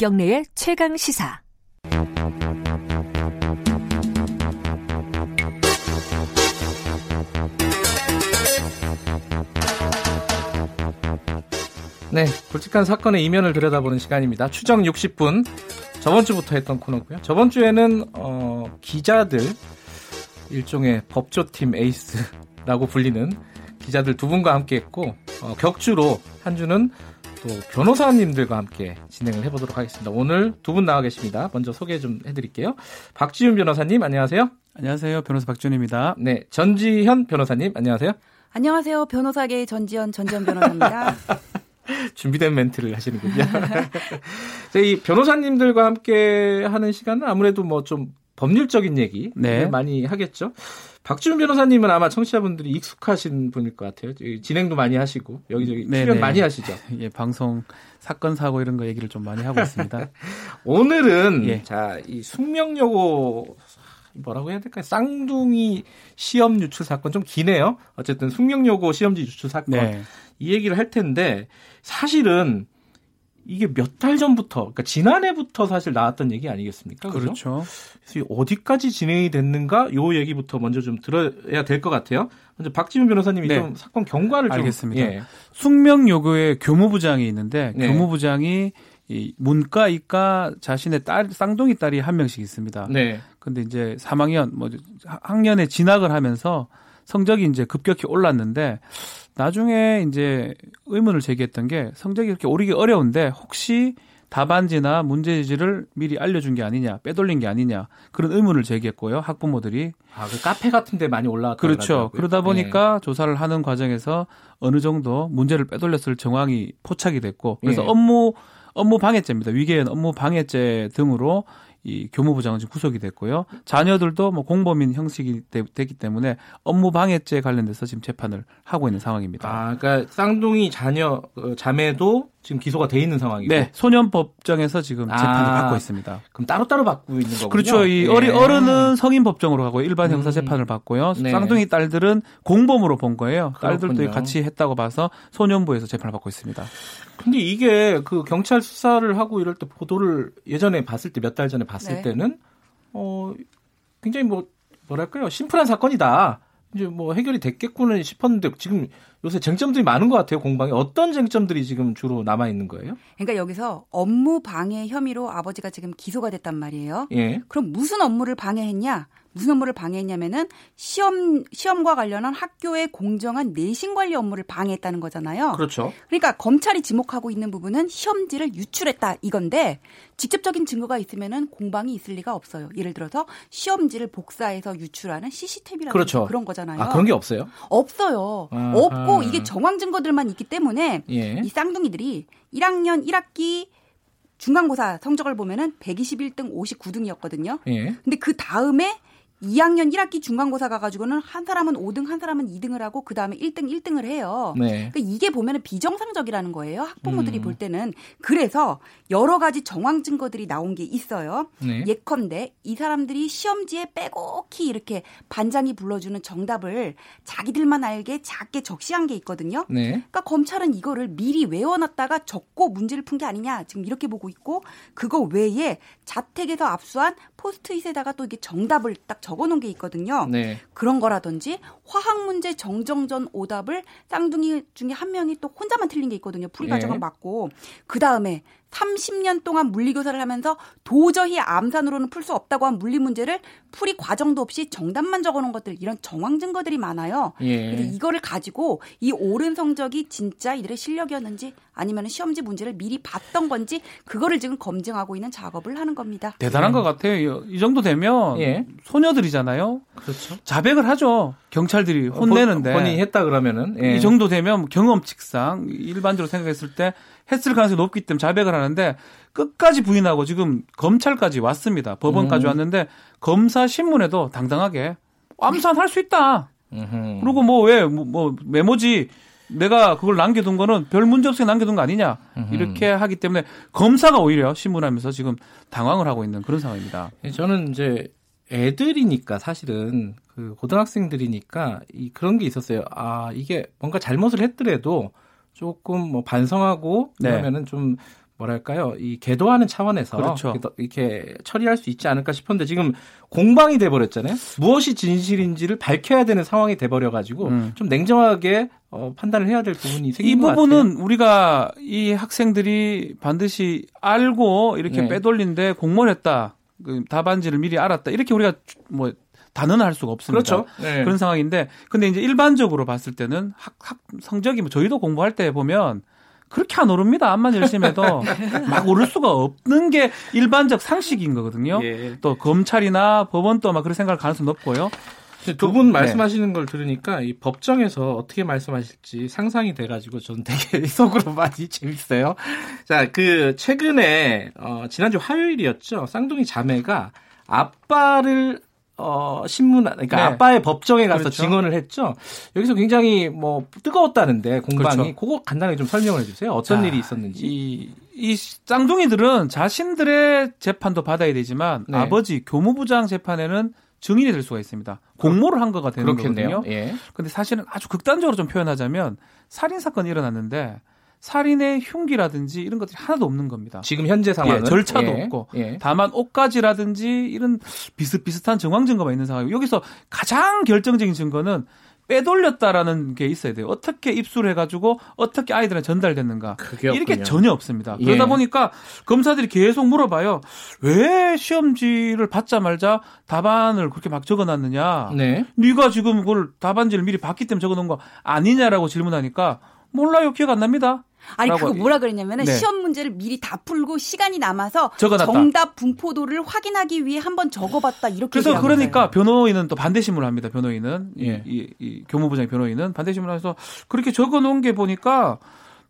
김경래의 최강 시사. 네, 굵직한 사건의 이면을 들여다보는 시간입니다. 추정 60분. 저번 주부터 했던 코너고요. 저번 주에는 어, 기자들 일종의 법조팀 에이스라고 불리는 기자들 두 분과 함께 했고 어, 격주로 한 주는 또 변호사님들과 함께 진행을 해보도록 하겠습니다. 오늘 두 분 나와 계십니다. 먼저 소개 좀 해드릴게요. 박지윤 변호사님 안녕하세요. 안녕하세요. 변호사 박지윤입니다. 네, 전지현 변호사님 안녕하세요. 안녕하세요. 변호사계 전지현 전지현 변호사입니다. 준비된 멘트를 하시는군요. 이 변호사님들과 함께 하는 시간은 아무래도 뭐 좀 법률적인 얘기 네. 많이 하겠죠. 박지훈 변호사님은 아마 청취자분들이 익숙하신 분일 것 같아요. 진행도 많이 하시고 여기저기 네네. 출연 많이 하시죠. 예, 방송 사건 사고 이런 거 얘기를 좀 많이 하고 있습니다. 오늘은 예. 자이 숙명여고 뭐라고 해야 될까요? 쌍둥이 시험 유출 사건 좀 기네요. 어쨌든 숙명여고 시험지 유출 사건 네. 이 얘기를 할 텐데 사실은 이게 몇 달 전부터, 그러니까 지난해부터 사실 나왔던 얘기 아니겠습니까? 그렇죠. 그래서 어디까지 진행이 됐는가 요 얘기부터 먼저 좀 들어야 될 것 같아요. 먼저 박지훈 변호사님이 네. 좀 사건 경과를 알겠습니다. 좀 예. 숙명여고에 교무부장이 있는데 네. 교무부장이 이 문과, 이과 자신의 딸, 쌍둥이 딸이 한 명씩 있습니다. 네. 근데 이제 3학년, 뭐 학년에 진학을 하면서 성적이 이제 급격히 올랐는데 나중에 이제 의문을 제기했던 게 성적이 그렇게 오르기 어려운데 혹시 답안지나 문제지를 미리 알려준 게 아니냐, 빼돌린 게 아니냐 그런 의문을 제기했고요. 학부모들이 아, 그 카페 같은데 많이 올라왔다. 그렇죠. 하더라고요. 그러다 보니까 네. 조사를 하는 과정에서 어느 정도 문제를 빼돌렸을 정황이 포착이 됐고 그래서 네. 업무 업무 방해죄입니다. 위계엔 업무 방해죄 등으로 이 교무부 장은 지금 구속이 됐고요. 자녀들도 뭐 공범인 형식이 되, 기 때문에 업무 방해죄 관련돼서 지금 재판을 하고 있는 상황입니다. 아, 그러니까 쌍둥이 자녀 어, 자매도 지금 기소가 돼 있는 상황이고. 네, 소년법정에서 지금 재판을 아, 받고 있습니다. 그럼 따로따로 받고 있는 거군요. 그렇죠. 이 네. 어리 어른은 성인 법정으로 가고 일반 형사 재판을 받고요. 네. 쌍둥이 딸들은 공범으로 본 거예요. 딸들도 그렇군요. 같이 했다고 봐서 소년부에서 재판을 받고 있습니다. 근데 이게 그 경찰 수사를 하고 이럴 때 보도를 예전에 봤을 때 몇 달 전에 봤을 네. 때는 어 굉장히 뭐 뭐랄까요 심플한 사건이다. 이제 뭐 해결이 됐겠구는 싶었는데 지금 요새 쟁점들이 많은 것 같아요 공방에 어떤 쟁점들이 지금 주로 남아 있는 거예요? 그러니까 여기서 업무 방해 혐의로 아버지가 지금 기소가 됐단 말이에요. 예. 그럼 무슨 업무를 방해했냐? 무슨 업무를 방해했냐면은 시험 시험과 관련한 학교의 공정한 내신 관리 업무를 방해했다는 거잖아요. 그렇죠. 그러니까 검찰이 지목하고 있는 부분은 시험지를 유출했다 이건데 직접적인 증거가 있으면은 공방이 있을 리가 없어요. 예를 들어서 시험지를 복사해서 유출하는 CCTV라는 그렇죠. 그런 거잖아요. 아, 그런 게 없어요? 없어요. 아하. 없고 이게 정황 증거들만 있기 때문에 예. 이 쌍둥이들이 1학년 1학기 중간고사 성적을 보면은 121등 59등이었거든요. 예. 근데 그 다음에 2학년 1학기 중간고사 가가지고는 한 사람은 5등, 한 사람은 2등을 하고 그 다음에 1등, 1등을 해요. 네. 그러니까 이게 보면은 비정상적이라는 거예요. 학부모들이 음. 볼 때는. 그래서 여러 가지 정황 증거들이 나온 게 있어요. 네. 예컨대 이 사람들이 시험지에 빼곡히 이렇게 반장이 불러주는 정답을 자기들만 알게 작게 적시한 게 있거든요. 네. 그러니까 검찰은 이거를 미리 외워놨다가 적고 문제를 푼 게 아니냐 지금 이렇게 보고 있고 그거 외에 자택에서 압수한 포스트잇에다가 또 이게 정답을 딱 적어놓은 게 있거든요. 네. 그런 거라든지 화학 문제 정정 전 오답을 쌍둥이 중에 한 명이 또 혼자만 틀린 게 있거든요. 풀이 과정은 네. 맞고 그 다음에 30년 동안 물리교사를 하면서 도저히 암산으로는 풀 수 없다고 한 물리 문제를 풀이 과정도 없이 정답만 적어놓은 것들 이런 정황 증거들이 많아요. 예. 그래서 이거를 가지고 이 오른 성적이 진짜 이들의 실력이었는지 아니면 시험지 문제를 미리 봤던 건지 그거를 지금 검증하고 있는 작업을 하는 겁니다. 대단한 예. 것 같아요. 이 정도 되면 예. 소녀들이잖아요. 그렇죠. 자백을 하죠. 경찰들이 혼내는데 본인이 했다 그러면은 이 정도 되면 경험칙상 일반적으로 생각했을 때 했을 가능성이 높기 때문에 자백을 하는데 끝까지 부인하고 지금 검찰까지 왔습니다. 법원까지 음. 왔는데 검사 신문에도 당당하게 암산할 수 있다. 음흠. 그리고 뭐 왜뭐 뭐 메모지 내가 그걸 남겨둔 거는 별 문제 없이 남겨둔 거 아니냐 음흠. 이렇게 하기 때문에 검사가 오히려 신문하면서 지금 당황을 하고 있는 그런 상황입니다. 예, 저는 이제 애들이니까 사실은 그 고등학생들이니까 이 그런 게 있었어요. 아 이게 뭔가 잘못을 했더라도 조금 뭐 반성하고 네. 그러면은 좀 뭐랄까요 이 계도하는 차원에서 그렇죠. 이렇게 처리할 수 있지 않을까 싶었는데 지금 공방이 돼 버렸잖아요. 무엇이 진실인지를 밝혀야 되는 상황이 돼 버려 가지고 음. 좀 냉정하게 어, 판단을 해야 될 부분이 생긴 이 부분은 우리가 이 학생들이 반드시 알고 이렇게 네. 빼돌린데 공모했다. 그 답안지를 미리 알았다. 이렇게 우리가 뭐 단언할 수가 없습니다. 그렇죠. 네. 그런 상황인데 근데 이제 일반적으로 봤을 때는 학, 학 성적이 뭐 저희도 공부할 때 보면 그렇게 안 오릅니다. 암만 열심히 해도 막 오를 수가 없는 게 일반적 상식인 거거든요. 예. 또 검찰이나 법원도 막 그런 생각할 가능성이 높고요. 두분 네. 말씀하시는 네. 걸 들으니까 이 법정에서 어떻게 말씀하실지 상상이 돼가지고 저는 되게 속으로 많이 재밌어요. 자, 그 최근에 어, 지난주 화요일이었죠. 쌍둥이 자매가 아빠를 어, 신문, 그러니까 네. 아빠의 법정에 가서 그렇죠. 증언을 했죠. 여기서 굉장히 뭐 뜨거웠다는데 공방이 그렇죠. 그거 간단하게 좀 설명을 해주세요. 어떤 자, 일이 있었는지. 이, 이 쌍둥이들은 자신들의 재판도 받아야 되지만 네. 아버지 교무부장 재판에는 증인이 될 수가 있습니다. 공모를 한 거가 되는 그렇겠네요. 거거든요. 예. 근데 사실은 아주 극단적으로 좀 표현하자면 살인 사건이 일어났는데 살인의 흉기라든지 이런 것들이 하나도 없는 겁니다. 지금 현재 상황은 예, 절차도 예, 없고 예. 다만 옷가지라든지 이런 비슷비슷한 정황 증거가 있는 상황이고 여기서 가장 결정적인 증거는 빼돌렸다라는 게 있어야 돼요. 어떻게 입수를 해가지고 어떻게 아이들한테 전달됐는가. 이렇게 전혀 없습니다. 예. 그러다 보니까 검사들이 계속 물어봐요. 왜 시험지를 받자 말자 답안을 그렇게 막 적어놨느냐. 네. 네가 지금 그걸 답안지를 미리 받기 때문에 적어놓은 거 아니냐라고 질문하니까 몰라요. 기억 안 납니다. 아니 그거 뭐라 그랬냐면은 네. 시험 문제를 미리 다 풀고 시간이 남아서 적어놨다. 정답 분포도를 확인하기 위해 한번 적어봤다 이렇게. 그래서 그러니까 변호인은 또 반대신문을 합니다. 변호인은 예. 이, 이 교무부장 변호인은 반대신문을 해서 그렇게 적어놓은 게 보니까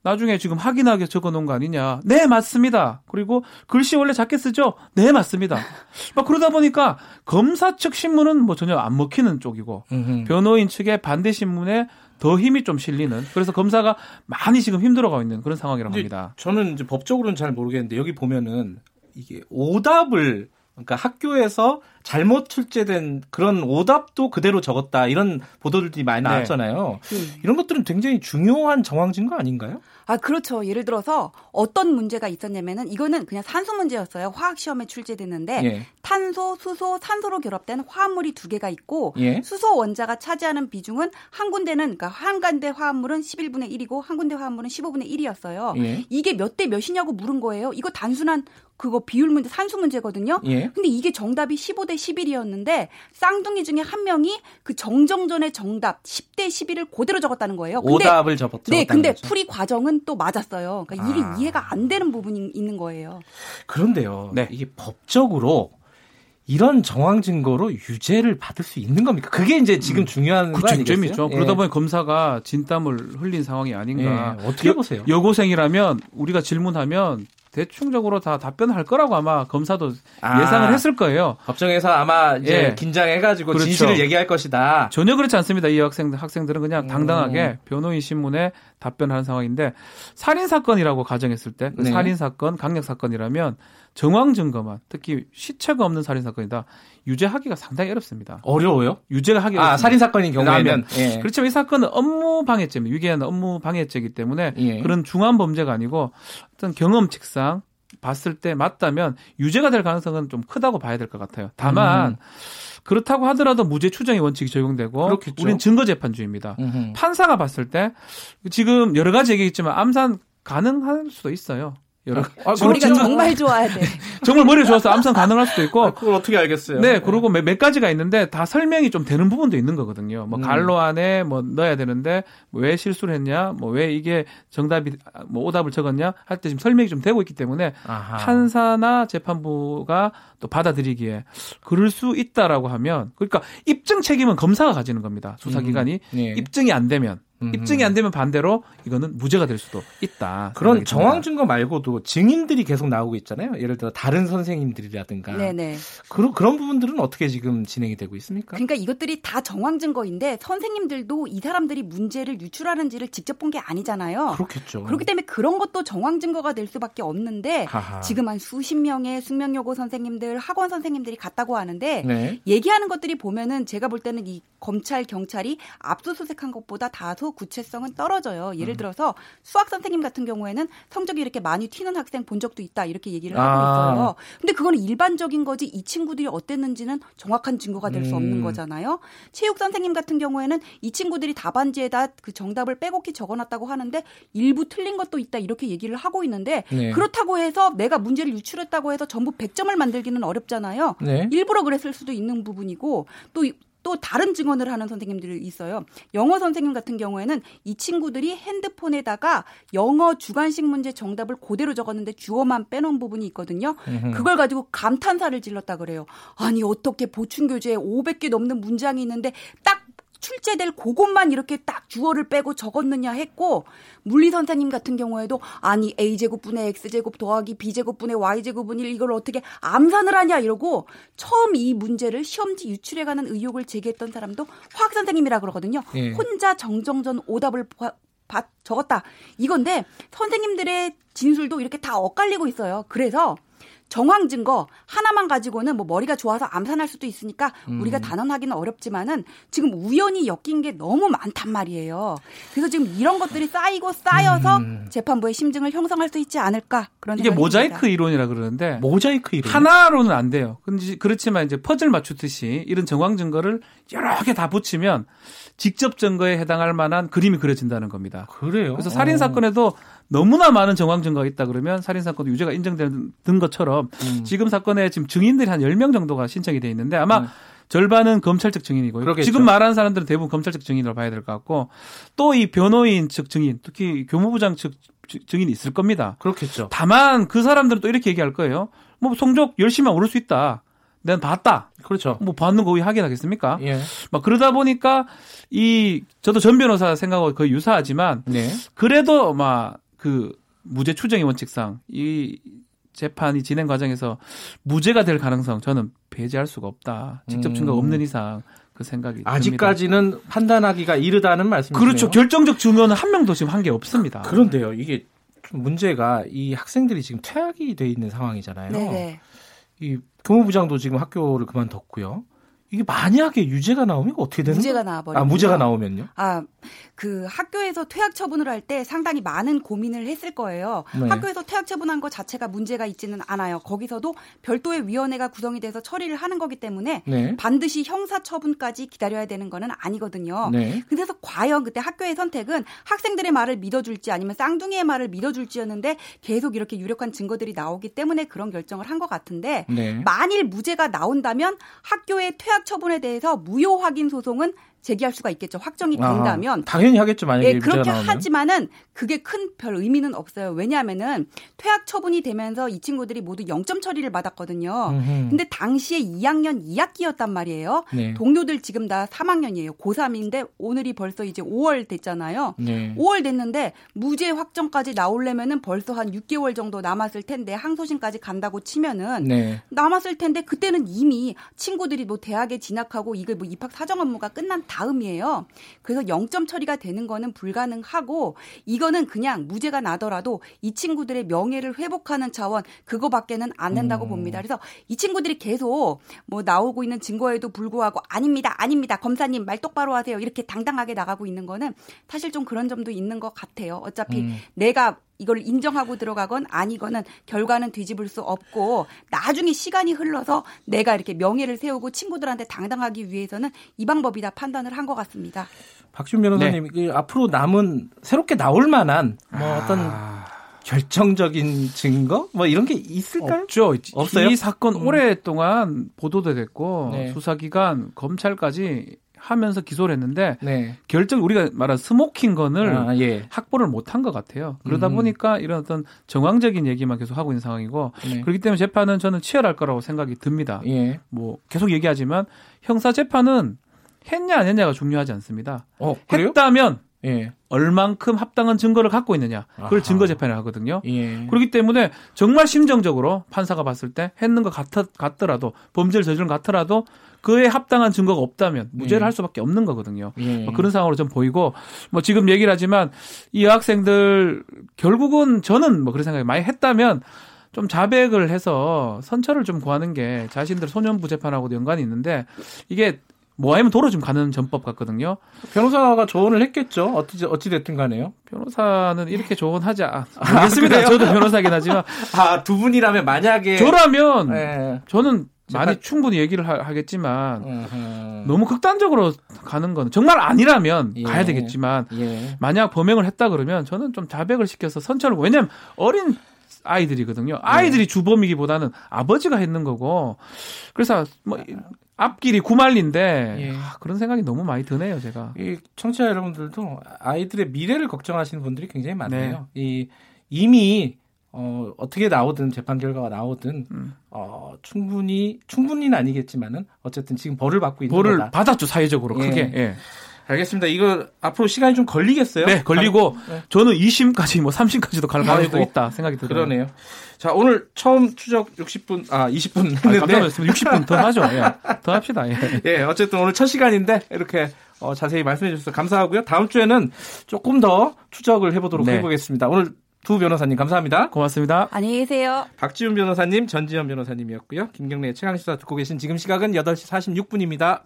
나중에 지금 확인하게 적어놓은 거 아니냐. 네, 맞습니다. 그리고 글씨 원래 작게 쓰죠? 네, 맞습니다. 막 그러다 보니까 검사 측 신문은 뭐 전혀 안 먹히는 쪽이고, 변호인 측의 반대 신문에 더 힘이 좀 실리는 그래서 검사가 많이 지금 힘들어가고 있는 그런 상황이라고 합니다. 저는 이제 법적으로는 잘 모르겠는데 여기 보면은 이게 오답을 그러니까 학교에서 잘못 출제된 그런 오답도 그대로 적었다 이런 보도들이 많이 네. 나왔잖아요. 네. 이런 것들은 굉장히 중요한 정황 증거 아닌가요? 아 그렇죠. 예를 들어서 어떤 문제가 있었냐면은 이거는 그냥 산수 문제였어요. 화학 시험에 출제됐는데 예. 탄소, 수소, 산소로 결합된 화합물이 두 개가 있고 예. 수소 원자가 차지하는 비중은 한 군데는 그러니까 한 군데 화합물은 11분의 1이고 한 군데 화합물은 15분의 1이었어요. 예. 이게 몇 대 몇이냐고 물은 거예요. 이거 단순한 그거 비율 문제, 산수 문제거든요. 예. 근데 이게 정답이 15대 11이었는데 쌍둥이 중에 한 명이 그 정정전의 정답 10대 11을 그대로 적었다는 거예요. 근데, 오답을 적었 네, 근데 거죠. 풀이 과정은 또 맞았어요. 그러니까 이게 아. 이해가 안 되는 부분이 있는 거예요. 그런데요. 네. 이게 법적으로 이런 정황 증거로 유죄를 받을 수 있는 겁니까? 그게 이제 지금 음. 중요한 그 쟁점이죠. 예. 그러다 보니 검사가 진땀을 흘린 상황이 아닌가. 예. 어떻게 보세요? 여고생이라면 우리가 질문하면 대충적으로 다 답변할 거라고 아마 검사도 아, 예상을 했을 거예요. 법정에서 아마 이제 예. 긴장해가지고 그렇죠. 진실을 얘기할 것이다. 전혀 그렇지 않습니다. 이 학생 학생들은 그냥 음. 당당하게 변호인 신문에 답변하는 상황인데 살인 사건이라고 가정했을 때그 네. 살인 사건, 강력 사건이라면 정황 증거만 특히 시체가 없는 살인 사건이다. 유죄하기가 상당히 어렵습니다. 어려워요? 유죄가 하기 아, 살인 사건인 경우에는 예. 그렇지만 이 사건은 업무 방해죄, 위계한 업무 방해죄이기 때문에 예. 그런 중한 범죄가 아니고 어떤 경험칙상 봤을 때 맞다면 유죄가 될 가능성은 좀 크다고 봐야 될 것 같아요. 다만 음. 그렇다고 하더라도 무죄 추정의 원칙이 적용되고 그렇겠죠. 우리는 증거 재판주의입니다. 판사가 봤을 때 지금 여러 가지 얘기했지만 암산 가능할 수도 있어요. 여러 아, 머리가 정말 좋아야 돼. 정말 머리가 좋아서 암산 가능할 수도 있고. 아, 그걸 어떻게 알겠어요? 네, 그리고 몇, 몇, 가지가 있는데 다 설명이 좀 되는 부분도 있는 거거든요. 뭐 음. 갈로 안에 뭐 넣어야 되는데 왜 실수를 했냐, 뭐 왜 이게 정답이 뭐 오답을 적었냐 할 때 지금 설명이 좀 되고 있기 때문에 아하. 판사나 재판부가 또 받아들이기에 그럴 수 있다라고 하면 그러니까 입증 책임은 검사가 가지는 겁니다. 수사기관이 음. 네. 입증이 안 되면 음. 입증이 안 되면 반대로 이거는 무죄가 될 수도 있다. 그런 정황 증거 말고도 증인들이 계속 나오고 있잖아요. 예를 들어 다른 선생님들이라든가. 네네. 그런 그런 부분들은 어떻게 지금 진행이 되고 있습니까? 그러니까 이것들이 다 정황 증거인데 선생님들도 이 사람들이 문제를 유출하는지를 직접 본 게 아니잖아요. 그렇겠죠. 그렇기 때문에 그런 것도 정황 증거가 될 수밖에 없는데 하하. 지금 한 수십 명의 숙명여고 선생님들, 학원 선생님들이 갔다고 하는데 네. 얘기하는 것들이 보면은 제가 볼 때는 이 검찰 경찰이 압수수색한 것보다 다소 너무 구체성은 떨어져요. 예를 음. 들어서 수학 선생님 같은 경우에는 성적이 이렇게 많이 튀는 학생 본 적도 있다 이렇게 얘기를 하고 아. 있어요. 근데 그거는 일반적인 거지 이 친구들이 어땠는지는 정확한 증거가 될 수 없는 음. 거잖아요. 체육 선생님 같은 경우에는 이 친구들이 답안지에다 그 정답을 빼곡히 적어놨다고 하는데 일부 틀린 것도 있다 이렇게 얘기를 하고 있는데 네. 그렇다고 해서 내가 문제를 유출했다고 해서 전부 100점을 만들기는 어렵잖아요. 네. 일부러 그랬을 수도 있는 부분이고 또 또 다른 증언을 하는 선생님들이 있어요. 영어 선생님 같은 경우에는 이 친구들이 핸드폰에다가 영어 주관식 문제 정답을 그대로 적었는데 주어만 빼놓은 부분이 있거든요. 그걸 가지고 감탄사를 질렀다 그래요. 아니 어떻게 보충 교재에 500개 넘는 문장이 있는데 딱 출제될 그것만 이렇게 딱 주어를 빼고 적었느냐 했고 물리 선생님 같은 경우에도 아니 a 제곱분의 x 제곱 더하기 b 제곱분의 y 제곱분 1 이걸 어떻게 암산을 하냐 이러고 처음 이 문제를 시험지 유출해가는 의혹을 제기했던 사람도 화학 선생님이라 그러거든요. 예. 혼자 정정전 오답을 바, 적었다 이건데 선생님들의 진술도 이렇게 다 엇갈리고 있어요. 그래서 정황 증거 하나만 가지고는 뭐 머리가 좋아서 암산할 수도 있으니까 음. 우리가 단언하기는 어렵지만은 지금 우연히 엮인 게 너무 많단 말이에요. 그래서 지금 이런 것들이 쌓이고 쌓여서 음. 재판부의 심증을 형성할 수 있지 않을까 그런 이게 모자이크 듭니다. 이론이라 그러는데 모자이크 이론 하나로는 안 돼요. 근데 그렇지만 이제 퍼즐 맞추듯이 이런 정황 증거를 여러 개 다 붙이면 직접 증거에 해당할 만한 그림이 그려진다는 겁니다. 그래요? 그래서 살인 사건에도 너무나 많은 정황 증거가 있다 그러면 살인 사건도 유죄가 인정되는 것처럼 음. 지금 사건에 지금 증인들이 한 10명 정도가 신청이 돼 있는데 아마 음. 절반은 검찰 측 증인이고요. 그러겠죠. 지금 말하는 사람들은 대부분 검찰 측 증인으로 봐야 될 것 같고 또 이 변호인 측 증인, 특히 교무부장 측 증인이 있을 겁니다. 그렇겠죠. 다만 그 사람들은 또 이렇게 얘기할 거예요. 뭐 성적 열심히 오를 수 있다. 난 봤다. 그렇죠. 뭐 받는 거의 확인하겠습니까? 예. 막 그러다 보니까 이 저도 전 변호사 생각하고 거의 유사하지만 네. 그래도 막 그 무죄 추정의 원칙상 이 재판이 진행 과정에서 무죄가 될 가능성 저는 배제할 수가 없다. 직접 증거가 음. 없는 이상 그 생각이 아직까지는 듭니다. 판단하기가 이르다는 말씀이시네요. 그렇죠. 결정적 증거는 한 명도 지금 한 게 없습니다. 그런데요. 이게 문제가 이 학생들이 지금 퇴학이 돼 있는 상황이잖아요. 네네. 이 교무부장도 지금 학교를 그만뒀고요. 이게 만약에 유죄가 나오면 어떻게 되는 무죄가 나와버리면 아 무죄가 나오면요? 아 그 학교에서 퇴학 처분을 할 때 상당히 많은 고민을 했을 거예요. 네. 학교에서 퇴학 처분한 것 자체가 문제가 있지는 않아요. 거기서도 별도의 위원회가 구성이 돼서 처리를 하는 거기 때문에 네. 반드시 형사 처분까지 기다려야 되는 거는 아니거든요. 네. 그래서 과연 그때 학교의 선택은 학생들의 말을 믿어줄지 아니면 쌍둥이의 말을 믿어줄지였는데 계속 이렇게 유력한 증거들이 나오기 때문에 그런 결정을 한 것 같은데 네. 만일 무죄가 나온다면 학교의 퇴학 퇴학 처분에 대해서 무효 확인 소송은 제기할 수가 있겠죠. 확정이 된다면. 아, 당연히 하겠죠. 만약에 예, 그렇게 하지만은 그게 큰 별 의미는 없어요. 왜냐하면은 퇴학 처분이 되면서 이 친구들이 모두 0점 처리를 받았거든요. 음흠. 근데 당시에 2학년 2학기였단 말이에요. 네. 동료들 지금 다 3학년이에요. 고3인데 오늘이 벌써 이제 5월 됐잖아요. 네. 5월 됐는데 무죄 확정까지 나오려면은 벌써 한 6개월 정도 남았을 텐데 항소심까지 간다고 치면은 네. 남았을 텐데 그때는 이미 친구들이 뭐 대학에 진학하고 이거 뭐 입학 사정 업무가 끝난 다음이에요. 그래서 0점 처리가 되는 거는 불가능하고 이거는 그냥 무죄가 나더라도 이 친구들의 명예를 회복하는 차원 그거밖에는 안 된다고 음. 봅니다. 그래서 이 친구들이 계속 뭐 나오고 있는 증거에도 불구하고 아닙니다. 아닙니다. 검사님 말 똑바로 하세요. 이렇게 당당하게 나가고 있는 거는 사실 좀 그런 점도 있는 것 같아요. 어차피 음. 내가 이걸 인정하고 들어가건 아니거는 결과는 뒤집을 수 없고 나중에 시간이 흘러서 내가 이렇게 명예를 세우고 친구들한테 당당하기 위해서는 이 방법이다 판단을 한 것 같습니다. 박준 변호사님 네. 그 앞으로 남은 새롭게 나올 만한 뭐 아... 어떤 결정적인 증거 뭐 이런 게 있을까요? 없죠. 없어요. 이 사건 음. 오랫동안 보도도 됐고 네. 수사기관 검찰까지 하면서 기소를 했는데 네. 결정 우리가 말한 스모킹 건을 아, 예. 확보를 못한 것 같아요. 그러다 음. 보니까 이런 어떤 정황적인 얘기만 계속 하고 있는 상황이고 네. 그렇기 때문에 재판은 저는 치열할 거라고 생각이 듭니다. 예. 뭐 계속 얘기하지만 형사 재판은 했냐 안 했냐가 중요하지 않습니다. 어, 했다면 예. 얼만큼 합당한 증거를 갖고 있느냐 그걸 아하. 증거 재판을 하거든요. 예. 그렇기 때문에 정말 심정적으로 판사가 봤을 때 했는 것 같, 같더라도 범죄를 저지른 것 같더라도 그에 합당한 증거가 없다면 무죄를 예. 할 수밖에 없는 거거든요. 예. 뭐 그런 상황으로 좀 보이고 뭐 지금 얘기를 하지만 이 여학생들 결국은 저는 뭐 그런 생각이 많이 했다면 좀 자백을 해서 선처를 좀 구하는 게 자신들 소년부 재판하고도 연관이 있는데 이게 뭐하면 도로 좀 가는 전법 같거든요. 변호사가 조언을 했겠죠. 어찌 어찌 됐든 간에요. 변호사는 이렇게 조언하지 아, 않습니다. 아, 저도 변호사긴 하지만 아 두 분이라면 만약에 저라면 네. 저는 많이 제발... 충분히 얘기를 하, 겠지만 uh-huh. 너무 극단적으로 가는 건 정말 아니라면 예. 가야 되겠지만 예. 만약 범행을 했다 그러면 저는 좀 자백을 시켜서 선처를 왜냐면 어린 아이들이거든요. 아이들이 네. 주범이기보다는 아버지가 했는 거고 그래서 뭐 앞길이 구말린데 예. 아, 그런 생각이 너무 많이 드네요, 제가. 이 청취자 여러분들도 아이들의 미래를 걱정하시는 분들이 굉장히 많아요. 네. 이 이미 어, 어떻게 나오든 재판 결과가 나오든 음. 어, 충분히 충분히는 아니겠지만은 어쨌든 지금 벌을 받고 있는 벌을 거다. 받았죠 사회적으로 예. 크게. 예. 알겠습니다. 이거 앞으로 시간이 좀 걸리겠어요? 네, 걸리고 네. 저는 2심까지 뭐 3심까지도 갈 가능성도 있다 생각이 들어요. 그러네요. 자, 오늘 처음 추적 60분 아 20분 했는데 아, 깜짝 놀랐습니다. 60분 더 하죠. 예. 더 합시다. 예. 예, 어쨌든 오늘 첫 시간인데 이렇게 어, 자세히 말씀해 주셔서 감사하고요. 다음 주에는 조금 더 추적을 해보도록 네. 해보겠습니다. 오늘 두 변호사님 감사합니다. 고맙습니다. 안녕히 계세요. 박지훈 변호사님, 전지현 변호사님이었고요. 김경래 최강시사 듣고 계신 지금 시각은 8시 46분입니다.